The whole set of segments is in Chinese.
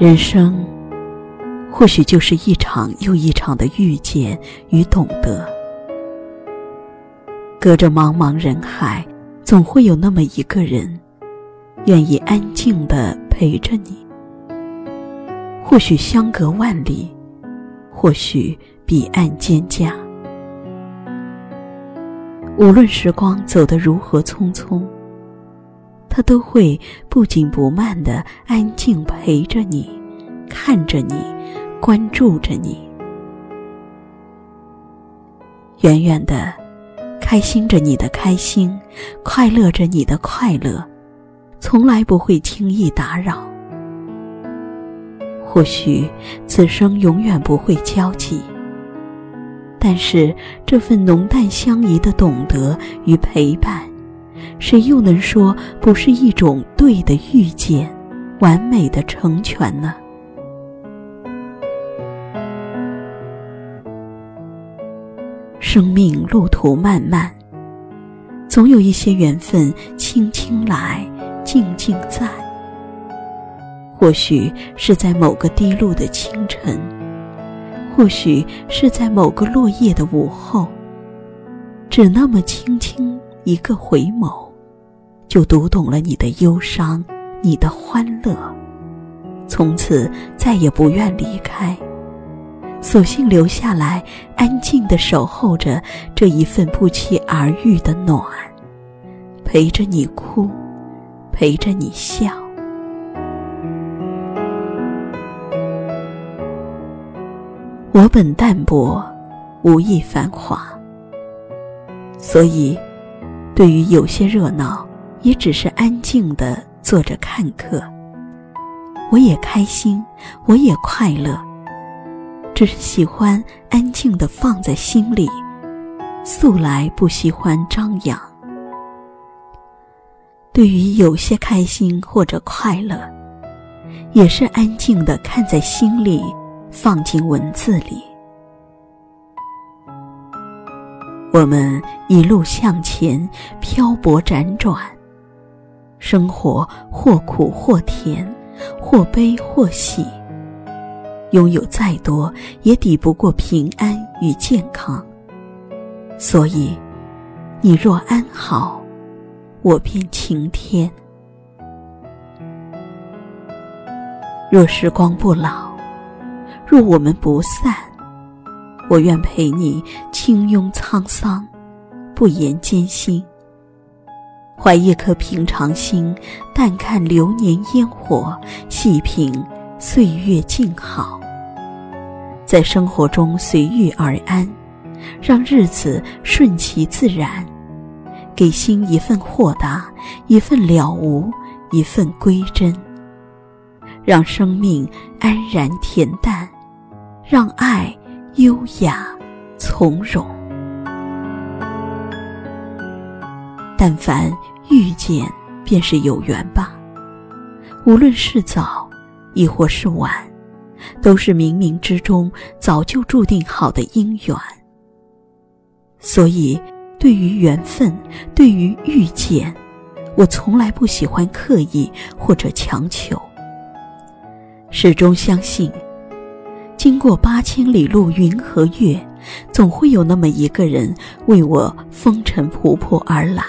人生，或许就是一场又一场的遇见与懂得。隔着茫茫人海，总会有那么一个人，愿意安静的陪着你。或许相隔万里，或许彼岸蒹葭。无论时光走得如何匆匆，他都会不紧不慢的安静陪着你，看着你，关注着你，远远的，开心着你的开心，快乐着你的快乐，从来不会轻易打扰。或许此生永远不会交集。但是这份浓淡相宜的懂得与陪伴，谁又能说不是一种对的遇见，完美的成全呢？生命路途漫漫，总有一些缘分轻轻来，静静在。或许是在某个低落的清晨。或许是在某个落叶的午后，只那么轻轻一个回眸，就读懂了你的忧伤，你的欢乐。从此再也不愿离开，索性留下来，安静的守候着这一份不期而遇的暖，陪着你哭，陪着你笑。我本淡泊，无意繁华，所以，对于有些热闹，也只是安静的坐着看客。我也开心，我也快乐，只是喜欢安静的放在心里，素来不喜欢张扬。对于有些开心或者快乐，也是安静的看在心里。放进文字里，我们一路向前，漂泊辗转，生活或苦或甜，或悲或喜。拥有再多，也抵不过平安与健康。所以，你若安好，我便晴天。若时光不老。若我们不散，我愿陪你轻拥沧桑，不言艰辛。怀一颗平常心，淡看流年烟火，细品岁月静好。在生活中随遇而安，让日子顺其自然，给心一份豁达，一份了无，一份归真，让生命安然恬淡。让爱优雅从容。但凡遇见，便是有缘吧。无论是早，亦或是晚，都是冥冥之中早就注定好的姻缘。所以，对于缘分，对于遇见，我从来不喜欢刻意或者强求，始终相信。经过八千里路云和月，总会有那么一个人为我风尘仆仆而来。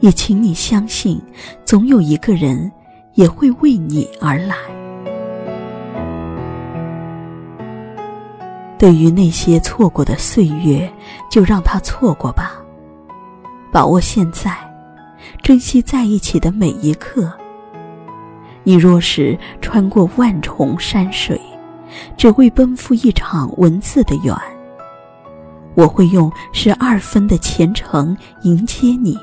也请你相信，总有一个人也会为你而来。对于那些错过的岁月，就让它错过吧。把握现在，珍惜在一起的每一刻。你若是穿过万重山水。只为奔赴一场文字的缘，我会用十二分的虔诚迎接你，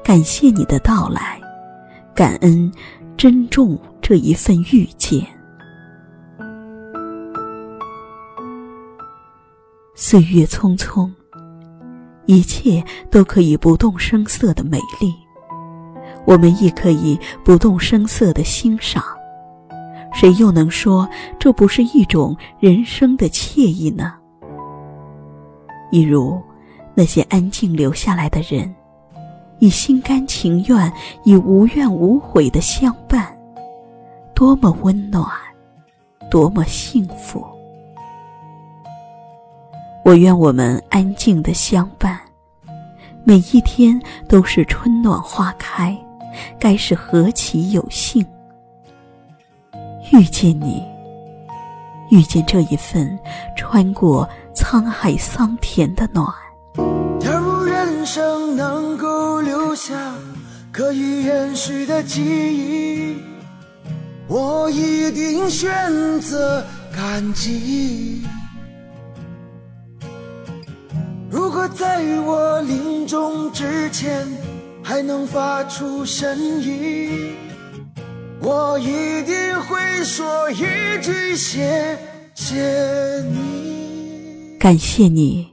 感谢你的到来，感恩、珍重这一份遇见。岁月匆匆，一切都可以不动声色的美丽，我们亦可以不动声色的欣赏。谁又能说这不是一种人生的惬意呢？一如那些安静留下来的人，以心甘情愿、以无怨无悔的相伴，多么温暖，多么幸福。我愿我们安静的相伴，每一天都是春暖花开，该是何其有幸。遇见你，遇见这一份穿过沧海桑田的暖。假如人生能够留下可以延续的记忆。我一定选择感激。如果在我临终之前还能发出声音，我一定会说一句谢谢你。感谢你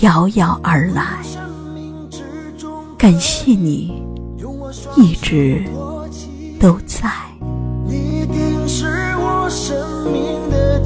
遥遥而来，感谢你一直都在。是我生命的